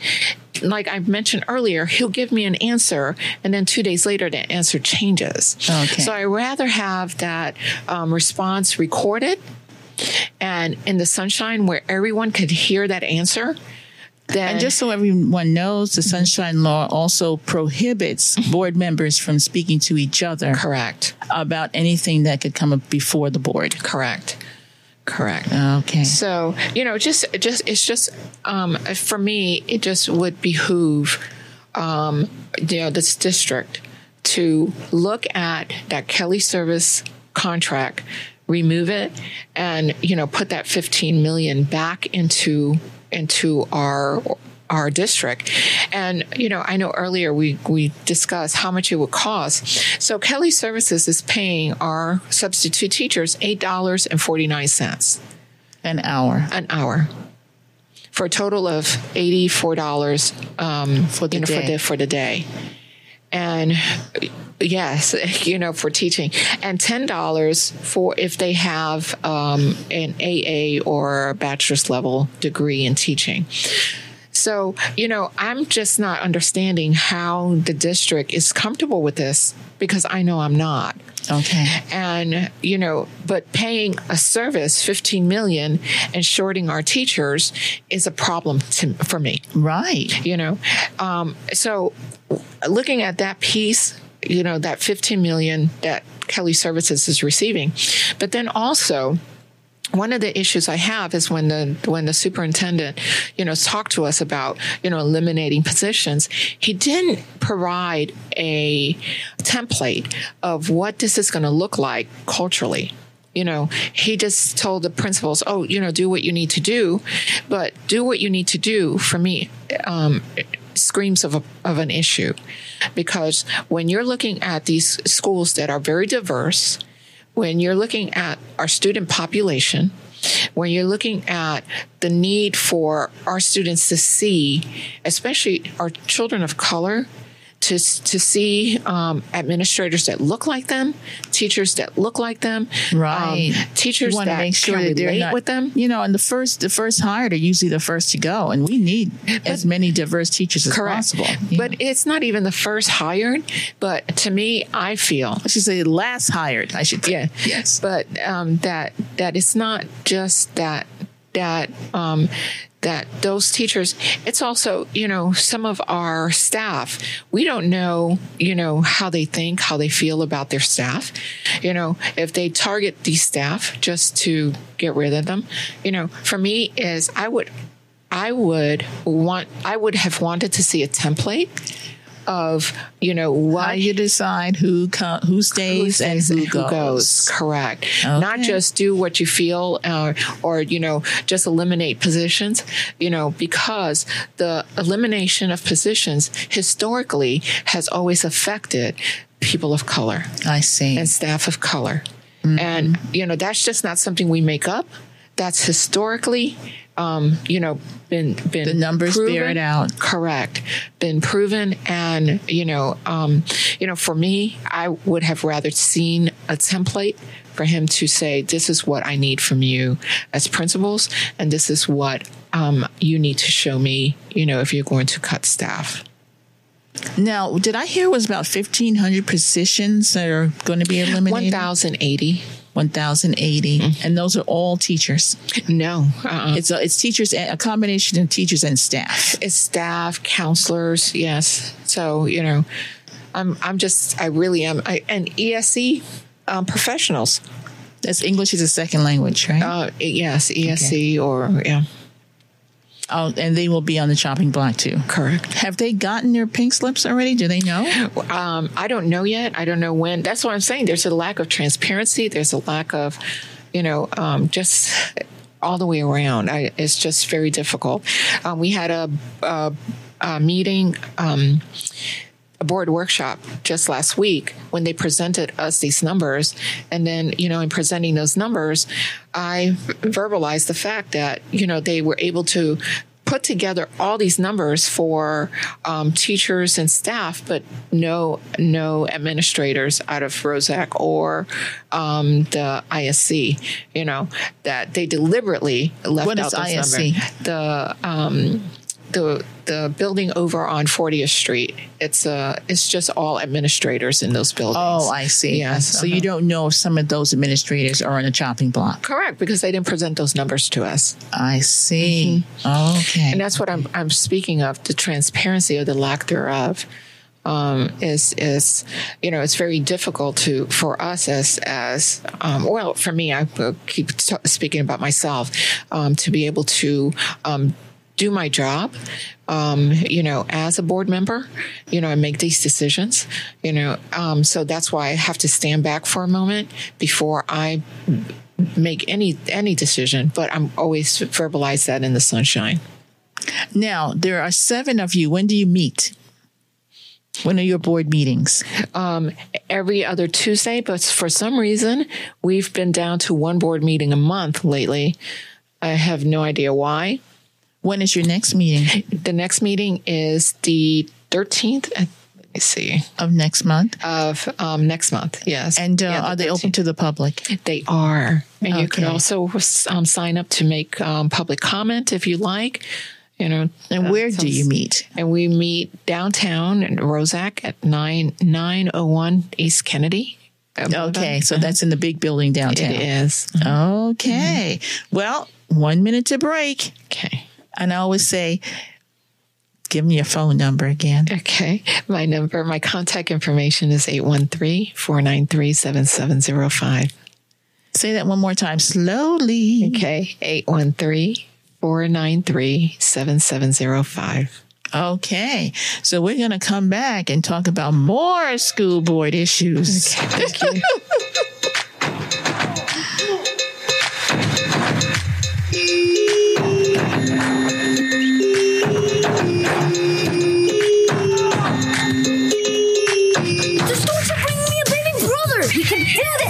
Like I mentioned earlier, he'll give me an answer, and then two days later, the answer changes. Okay. So I rather have that um, response recorded and in the sunshine where everyone could hear that answer. Then And just so everyone knows, the Sunshine Law also prohibits board members from speaking to each other correct about anything that could come up before the board. correct, correct. Okay. So you know, just just it's just um, for me, it just would behoove um, you know this district to look at that Kelly Service contract, remove it, and you know put that 15 million back into into our our district. And you know, I know earlier we we discussed how much it would cost. So Kelly Services is paying our substitute teachers eight dollars and forty nine cents An hour. An hour. For a total of eighty-four dollars um, For the you know, for day. the for the day, and yes, you know, for teaching, and ten dollars for if they have um, an AA or a bachelor's level degree in teaching. So, you know, I'm just not understanding how the district is comfortable with this because I know I'm not. Okay. And, you know, but paying a service 15 million and shorting our teachers is a problem to, for me. Right. You know, um, so looking at that piece, you know, that 15 million that Kelly Services is receiving, but then also, one of the issues I have is when the when the superintendent, you know, talked to us about you know eliminating positions, he didn't provide a template of what this is going to look like culturally. You know, he just told the principals, "Oh, you know, do what you need to do," but do what you need to do for me. Um, screams of, a, of an issue because when you're looking at these schools that are very diverse when you're looking at our student population, when you're looking at the need for our students to see, especially our children of color, to, to see um, administrators that look like them, teachers that look like them, Right. um, teachers want that to make sure can that they're relate not, with them. You know, and the first the first hired are usually the first to go, and we need as many diverse teachers as Correct. possible. But it's not even the first hired. But to me, I feel I should say last hired. I should say. Yeah. Yes. But um, that that it's not just that that um, that those teachers. It's also you know some of our staff. We don't know you know how they think, how they feel about their staff. You know if they target these staff just to get rid of them. You know for me is I would. I would want. I would have wanted to see a template of you know what you decide who who stays, who and stays who, goes. Correct. Not just do what you feel, uh, or you know, just eliminate positions. You know, because the elimination of positions historically has always affected people of color I see. and staff of color, and you know that's just not something we make up. That's historically, um, you know, been been The numbers bear it out. Correct. Been proven. And, you know, um, you know, for me, I would have rather seen a template for him to say, this is what I need from you as principals, and this is what um, you need to show me, you know, if you're going to cut staff. Now, did I hear it was about fifteen hundred positions that are going to be eliminated? 1,080. One thousand eighty, and those are all teachers. No. Uh-uh. It's a, it's teachers and a combination of teachers and staff. It's staff, counselors, yes. So, you know, I'm, I'm just, I really am. I, and ESE um, professionals. That's English is a second language, right? Uh, yes, ESE or, yeah. Oh, and they will be on the chopping block too. Correct. Have they gotten their pink slips already? Do they know? Um, I don't know yet. I don't know when. That's what I'm saying. There's a lack of transparency. There's a lack of, you know, um, just all the way around. I, it's just very difficult. Um, we had a, a, a meeting. A board workshop just last week when they presented us these numbers. And then, you know, in presenting those numbers, I verbalized the fact that, you know, they were able to put together all these numbers for um, teachers and staff, but no no administrators out of Rosac or um, the ISC. You know that they deliberately left What out is those ISC? numbers. The um, the the building over on 40th Street. It's uh it's just all administrators in those buildings. Oh, I see. Yes. So you uh-huh. don't know if some of those administrators are on a chopping block. correct because they didn't present those numbers to us. I see. Okay. And that's what I'm I'm speaking of the transparency or the lack thereof. Um, is is you know it's very difficult to for us as as um, well for me I keep t- speaking about myself um, to be able to um, do my job um, you know as a board member you know and make these decisions you know um, so that's why I have to stand back for a moment before I make any any decision but I'm always verbalize that in the sunshine. Now, there are seven of you. When do you meet? When are your board meetings? um, every other Tuesday, but for some reason, we've been down to one board meeting a month lately. I have no idea why. When is your next meeting? The next meeting is the 13th. uh, Let me see. Of next month? Of um, next month, yes. And uh, Yeah, the are they open to the public? They are. And you can also um, sign up to make um, public comment if you like. You know, And uh, where do you meet? And we meet downtown in Rosac at 9 901 East Kennedy. Okay, so that's in the big building downtown. It is. Okay. Well, one minute to break. Okay. And I always say, give me your phone number again. Okay. My number, my contact information is 813 493 7705. Say that one more time slowly. Okay. 813 493 7705. Okay. So we're going to come back and talk about more school board issues. Thank you. do this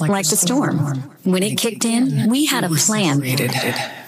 like the storm. When it kicked in, we had a plan.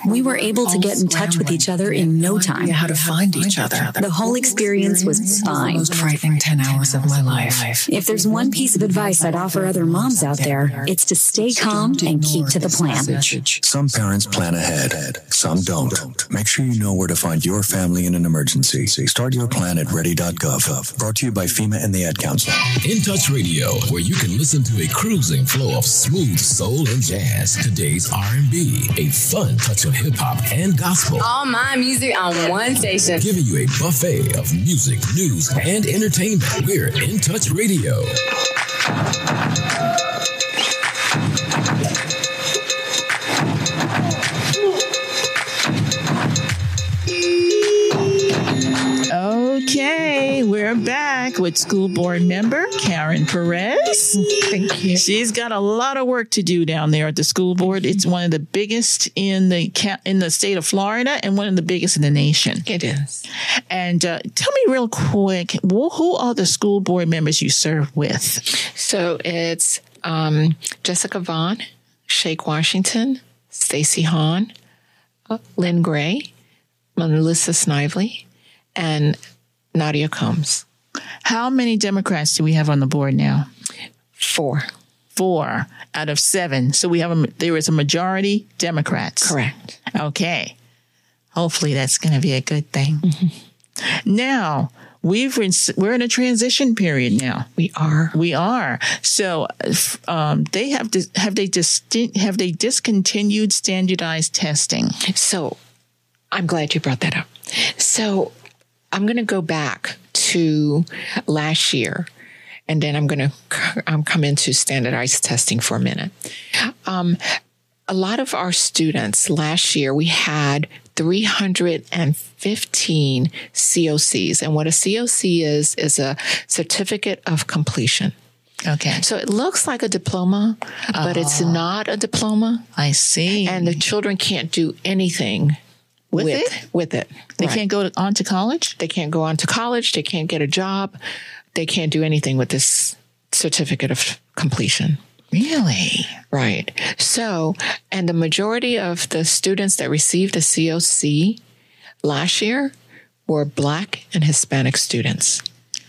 We were able to get in touch with each other in no time. How to find each other. The whole experience was fine. Most frightening 10 hours of my life. If there's one piece of advice I'd offer other moms out there, it's to stay calm and keep to the plan. Some parents plan ahead, some don't. Make sure you know where to find your family in an emergency. So start your plan at ready.gov. Brought to you by FEMA and the Ad Council. In Touch Radio, where you can listen to a cruising flow of smooth soul and jazz, today's R&B, a fun touch of hip hop and gospel, All my music on one station. giving you a buffet of music, news, and entertainment. We're In Touch Radio. Okay, we're back with school board member Karen Perez. Thank you. She's got a lot of work to do down there at the school board. It's one of the biggest in the in the state of Florida and one of the biggest in the nation. It is. And uh, tell me real quick, who are the school board members you serve with? So it's um, Jessica Vaughn, Shake Washington, Stacy Hahn, uh, Lynn Gray, Melissa Snively, and Nadia Combs. How many Democrats do we have on the board now? Four. Four out of seven. So we have a there is a majority Democrats. Correct. Okay. Hopefully that's going to be a good thing. Now we've we're in a transition period now. We are. We are. So um, they have dis- have they distin- have they discontinued standardized testing? So I'm glad you brought that up. So I'm going to go back to last year, and then I'm going to um, come into standardized testing for a minute. Um, a lot of our students last year, we had 315 COCs. And what a COC is, is a certificate of completion. Okay. So it looks like a diploma, but it's not a diploma. I see. And the children can't do anything With with, it? with it. They Right. can't go to, on to college. They can't go on to college. They can't get a job. They can't do anything with this certificate of completion. Really? Right. So, and the majority of the students that received a COC last year were Black and Hispanic students.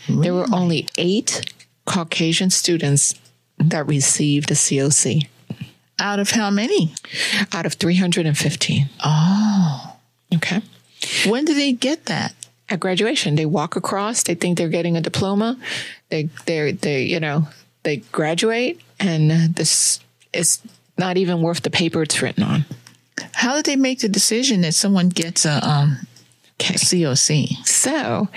There were only eight Caucasian students that received a COC. Out of how many? Out of 315. Oh. Okay. When do they get that? At graduation, they walk across. They think they're getting a diploma. They, they, they, you know, they graduate, and this is not even worth the paper it's written on. How did they make the decision that someone gets a um, okay. COC? So,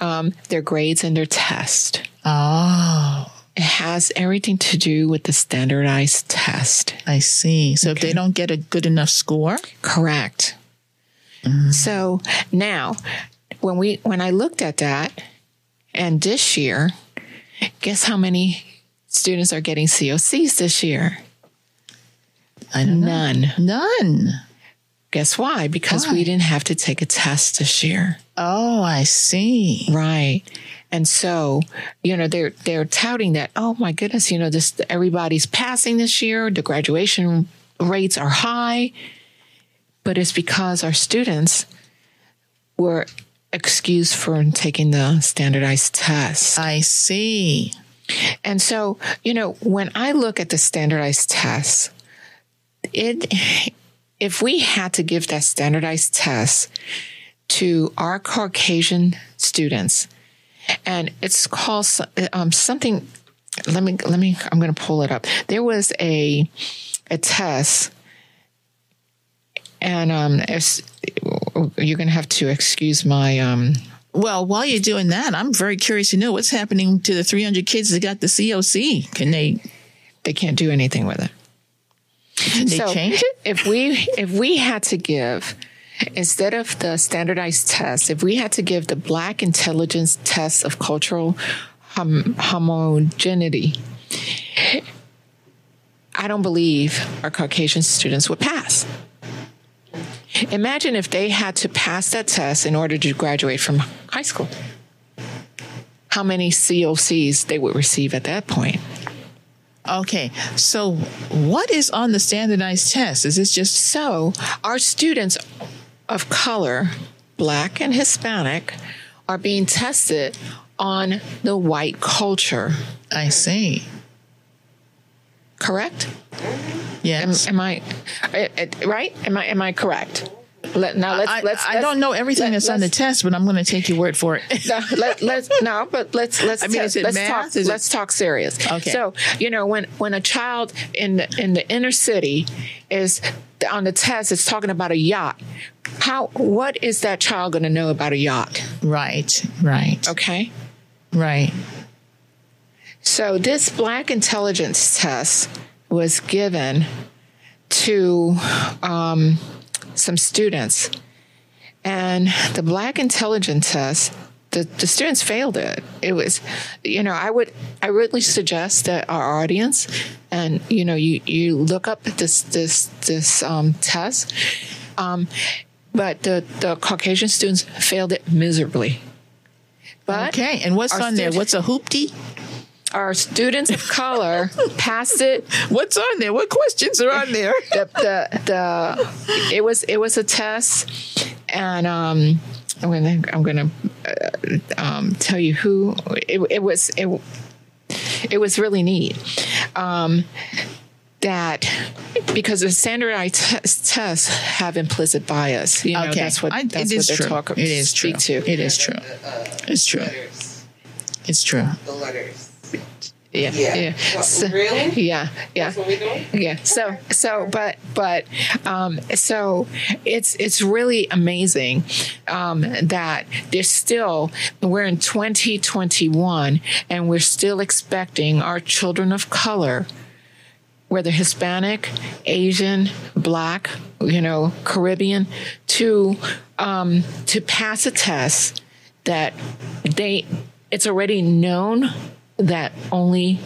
um, their grades and their test. Oh. It has everything to do with the standardized test. I see. So if they don't get a good enough score, Correct. Mm-hmm. So now, when we when I looked at that, and this year, guess how many students are getting COCs this year? Don't know. None. None. Guess why? Because we didn't have to take a test this year. Oh, I see. Right. And so, you know, they're they're touting that, oh my goodness, you know, this everybody's passing this year, the graduation rates are high. But it's because our students were excused from taking the standardized tests. I see. And so, you know, when I look at the standardized tests, it if we had to give that standardized test to our Caucasian students, and it's called um, something. Let me let me. I'm going to pull it up. There was a a test, and um, it's, you're going to have to excuse my um. Well, while you're doing that, I'm very curious to know what's happening to the 300 kids that got the COC. Can they? They can't do anything with it. Can they change it? If we if we had to give instead of the standardized test, if we had to give the Black Intelligence Test of Cultural hom- Homogeneity, I don't believe our Caucasian students would pass. Imagine if they had to pass that test in order to graduate from high school. How many COCs they would receive at that point? Okay, so what is on the standardized test? Is this just so our students of color, black and Hispanic, are being tested on the white culture? I see. Correct? Yes. Am, am I right? Am I am I correct? Let, now let's I, let's. I let's- don't know everything that's on the test, but I'm going to take your word for it. no, let, let's no, but let's let's I mean, it let's math? talk Is let's talk serious. Okay. So you know when when a child in the, in the inner city is on the test, it's talking about a yacht. How what is that child going to know about a yacht? Right. Right. Okay. Right. So this Black Intelligence test was given to um, some students, and the Black Intelligence test. The, the students failed it. It was, you know, I would, I really suggest that our audience, and you know, you you look up this this this um, test, um, but the the Caucasian students failed it miserably. But Okay, and what's on there? What's a hoopty? Our students of color passed it. What's on there? What questions are on there? The, the, the it was it was a test, and um, I'm gonna I'm gonna uh, um, tell you who it, it was it it was really neat. Um, that because the standardized t- tests have implicit bias. You know, okay, that's what I- that's it what is they're true. talking. It is true. speak to. It is true. It's true. It's true. The letters. Yeah, Yeah. yeah. What, So- really? Yeah, yeah. That's what we doing? Yeah. So, so, but, but, um, so it's it's really amazing um, that there's still we're in 2021 and we're still expecting our children of color whether Hispanic, Asian, Black, you know, Caribbean, to um, to pass a test that they it's already known that only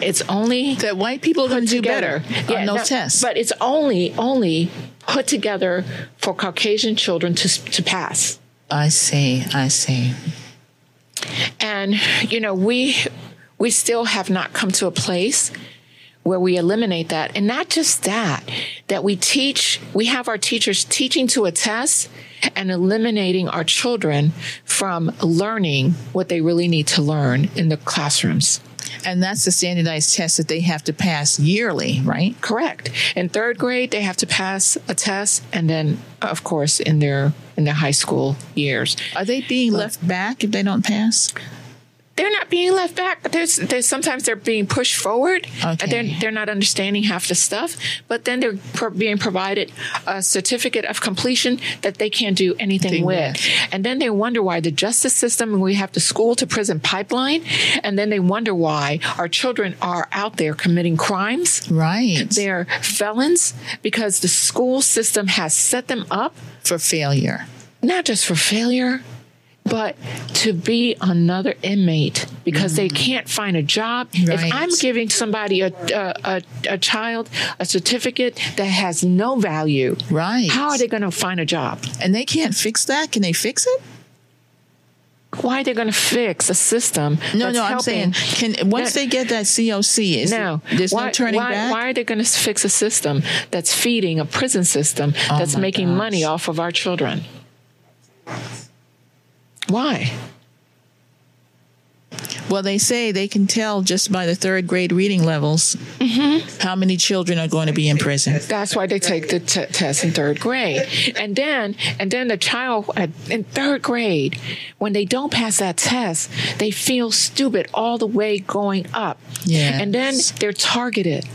it's only that white people can do better on those tests. but it's only only put together for Caucasian children to to pass. I see. I see. And you know, we we still have not come to a place where we eliminate that. And not just that, that we teach, we have our teachers teaching to a test and eliminating our children from learning what they really need to learn in the classrooms. And that's the standardized test that they have to pass yearly, right? Correct. In third grade, they have to pass a test, and then, of course, in their in their high school years, Are they being left back if they don't pass? They're not being left back. There's, there's sometimes they're being pushed forward. Okay. And they're, they're not understanding half the stuff, but then they're pro- being provided a certificate of completion that they can't do anything Thing with. And then they wonder why the justice system, we have the school to prison pipeline, and then they wonder why our children are out there committing crimes. Right. They're felons because the school system has set them up for failure. Not just for failure, but to be another inmate because they can't find a job. If Mm. I'm giving somebody a, a, a, child a certificate that has no value, right? How are they going to find a job? And they can't fix that. Can they fix it? Why are they going to fix a system? No, no. I'm saying, can once they get that COC, is no, there's why, no turning why, back. Why are they going to fix a system that's feeding a prison system Oh that's making money off of our children? Why? Well, they say they can tell just by the third grade reading levels Mm-hmm. how many children are going to be in prison. That's why they take the t- test in third grade, and then and then the child at, in third grade, when they don't pass that test, they feel stupid all the way going up. Yeah. and then they're targeted.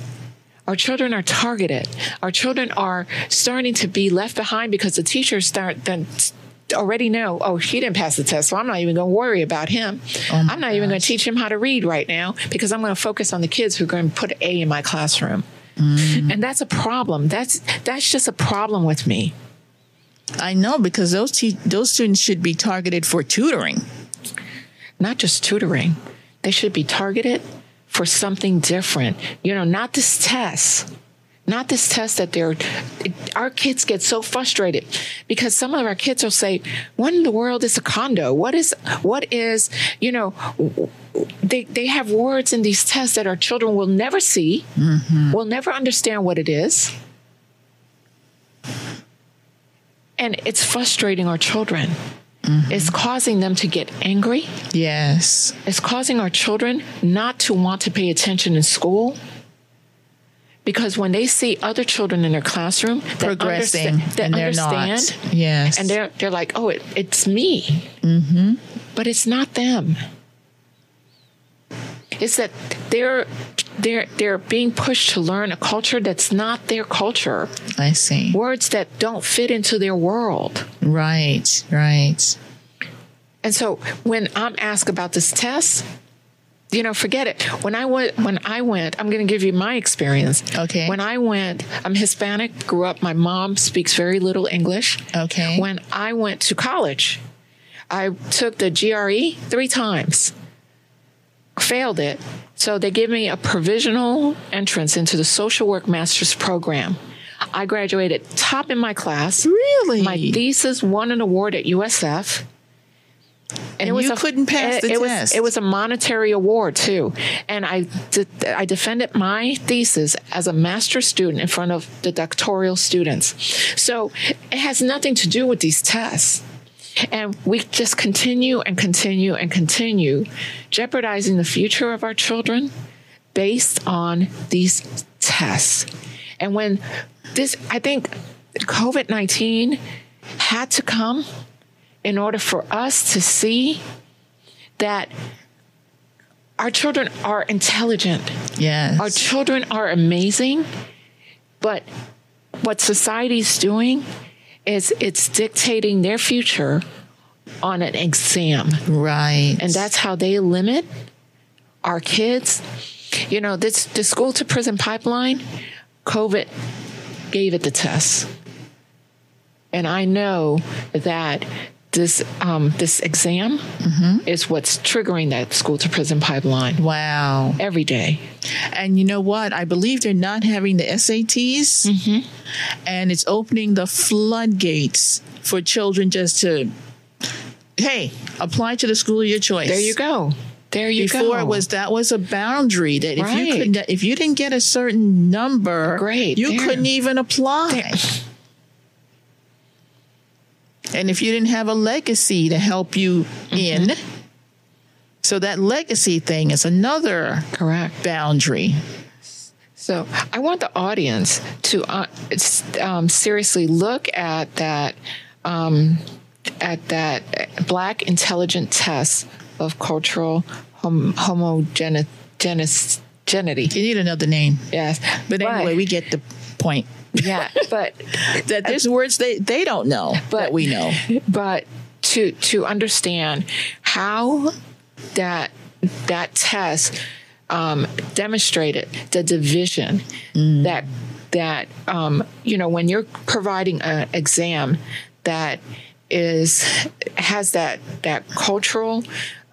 Our children are targeted. Our children are starting to be left behind because the teachers start then already know, oh, he didn't pass the test, so I'm not even going to worry about him. Oh I'm not even going to teach him how to read right now because I'm going to focus on the kids who are going to put A in my classroom. Mm. And that's a problem. That's that's just a problem with me. I know because those te- those students should be targeted for tutoring. Not just tutoring. They should be targeted for something different. You know, not this test. Not this test that they're, our kids get so frustrated because some of our kids will say, what in the world is a condo? What is, what is, you know, they, they have words in these tests that our children will never see, mm-hmm. will never understand what it is. And it's frustrating our children. Mm-hmm. It's causing them to get angry. Yes. It's causing our children not to want to pay attention in school. Because when they see other children in their classroom Progressing, that and they're not. understand, Yes. and they're they're like, oh, it, it's me, Mm-hmm. but it's not them. It's that they're they're they're being pushed to learn a culture that's not their culture. I see. Words that don't fit into their world. Right. Right. And so when I'm asked about this test, you know, forget it. When I went, when I went, I'm going to give you my experience. Okay. When I went, I'm Hispanic, grew up. My mom speaks very little English. Okay. When I went to college, I took the GRE three times, failed it. So they gave me a provisional entrance into the social work master's program. I graduated top in my class. Really? My thesis won an award at USF. And you couldn't pass it, the it was- test. it was a monetary award too, and I de- I defended my thesis as a master's student in front of the doctoral students. So it has nothing to do with these tests. And we just continue and continue and continue, jeopardizing the future of our children based on these tests. And when this, I think COVID 19 had to come in order for us to see that our children are intelligent. Yes. Our children are amazing, but what society's doing is it's dictating their future on an exam. Right. And that's how they limit our kids. You know, this the school to prison pipeline, COVID gave it the test. And I know that this um, this exam is what's triggering that school to prison pipeline. Wow. Every day. And you know what? I believe they're not having the SATs, Mm-hmm. and it's opening the floodgates for children just to, hey, apply to the school of your choice. There you go. There you go. Before it was that was a boundary that if you couldn't if you didn't get a certain number, Great, you there. couldn't even apply. And if you didn't have a legacy to help you Mm-hmm. in, so that legacy thing is another correct boundary. So I want the audience to uh, um, seriously look at that um, at that Black Intelligent Test of Cultural hom- homogeneity. You need another name. Yes. But anyway, we get the point. Yeah, but that there's words they, they don't know but that we know. But to to understand how that that test um, demonstrated the division that that um, you know when you're providing an exam that is has that that cultural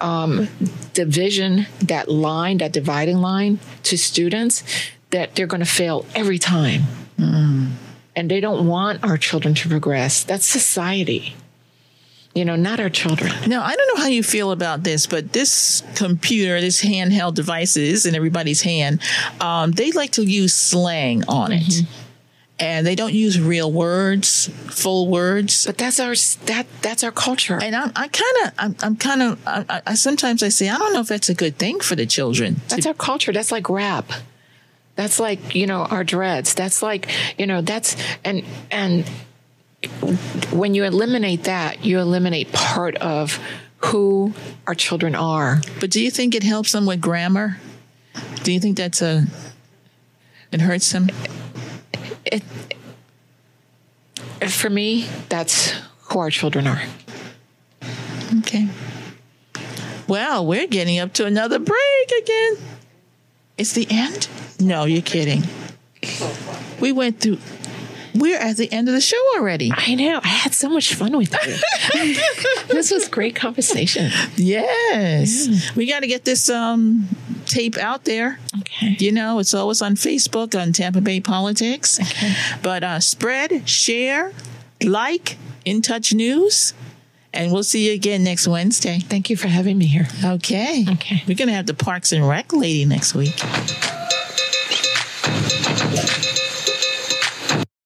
um, division that line that dividing line to students that they're going to fail every time and they don't want our children to progress that's society you know not our children Now, I don't know how you feel about this, but this computer, this handheld devices in everybody's hand, um, they like to use slang on it. And they don't use real words, full words. But that's our that that's our culture. And I'm I kind of I'm, I'm kind of I, I- I sometimes I say I don't know if that's a good thing for the children. That's our culture. That's like rap. That's like, you know, our dreads. That's like, you know, that's and and when you eliminate that, you eliminate part of who our children are. But do you think it helps them with grammar? Do you think that's a it hurts them? It for me, that's who our children are. Okay. Well, we're getting up to another break again. It's the end? No, you're kidding. We went through. We're at the end of the show already. I know. I had so much fun with you. this was great conversation. Yes. We got to get this um tape out there. Okay. You know, it's always on Facebook on Tampa Bay Politics. Okay. But uh spread, share, like In Touch News. And we'll see you again next Wednesday. Thank you for having me here. Okay. Okay. We're going to have the Parks and Rec lady next week.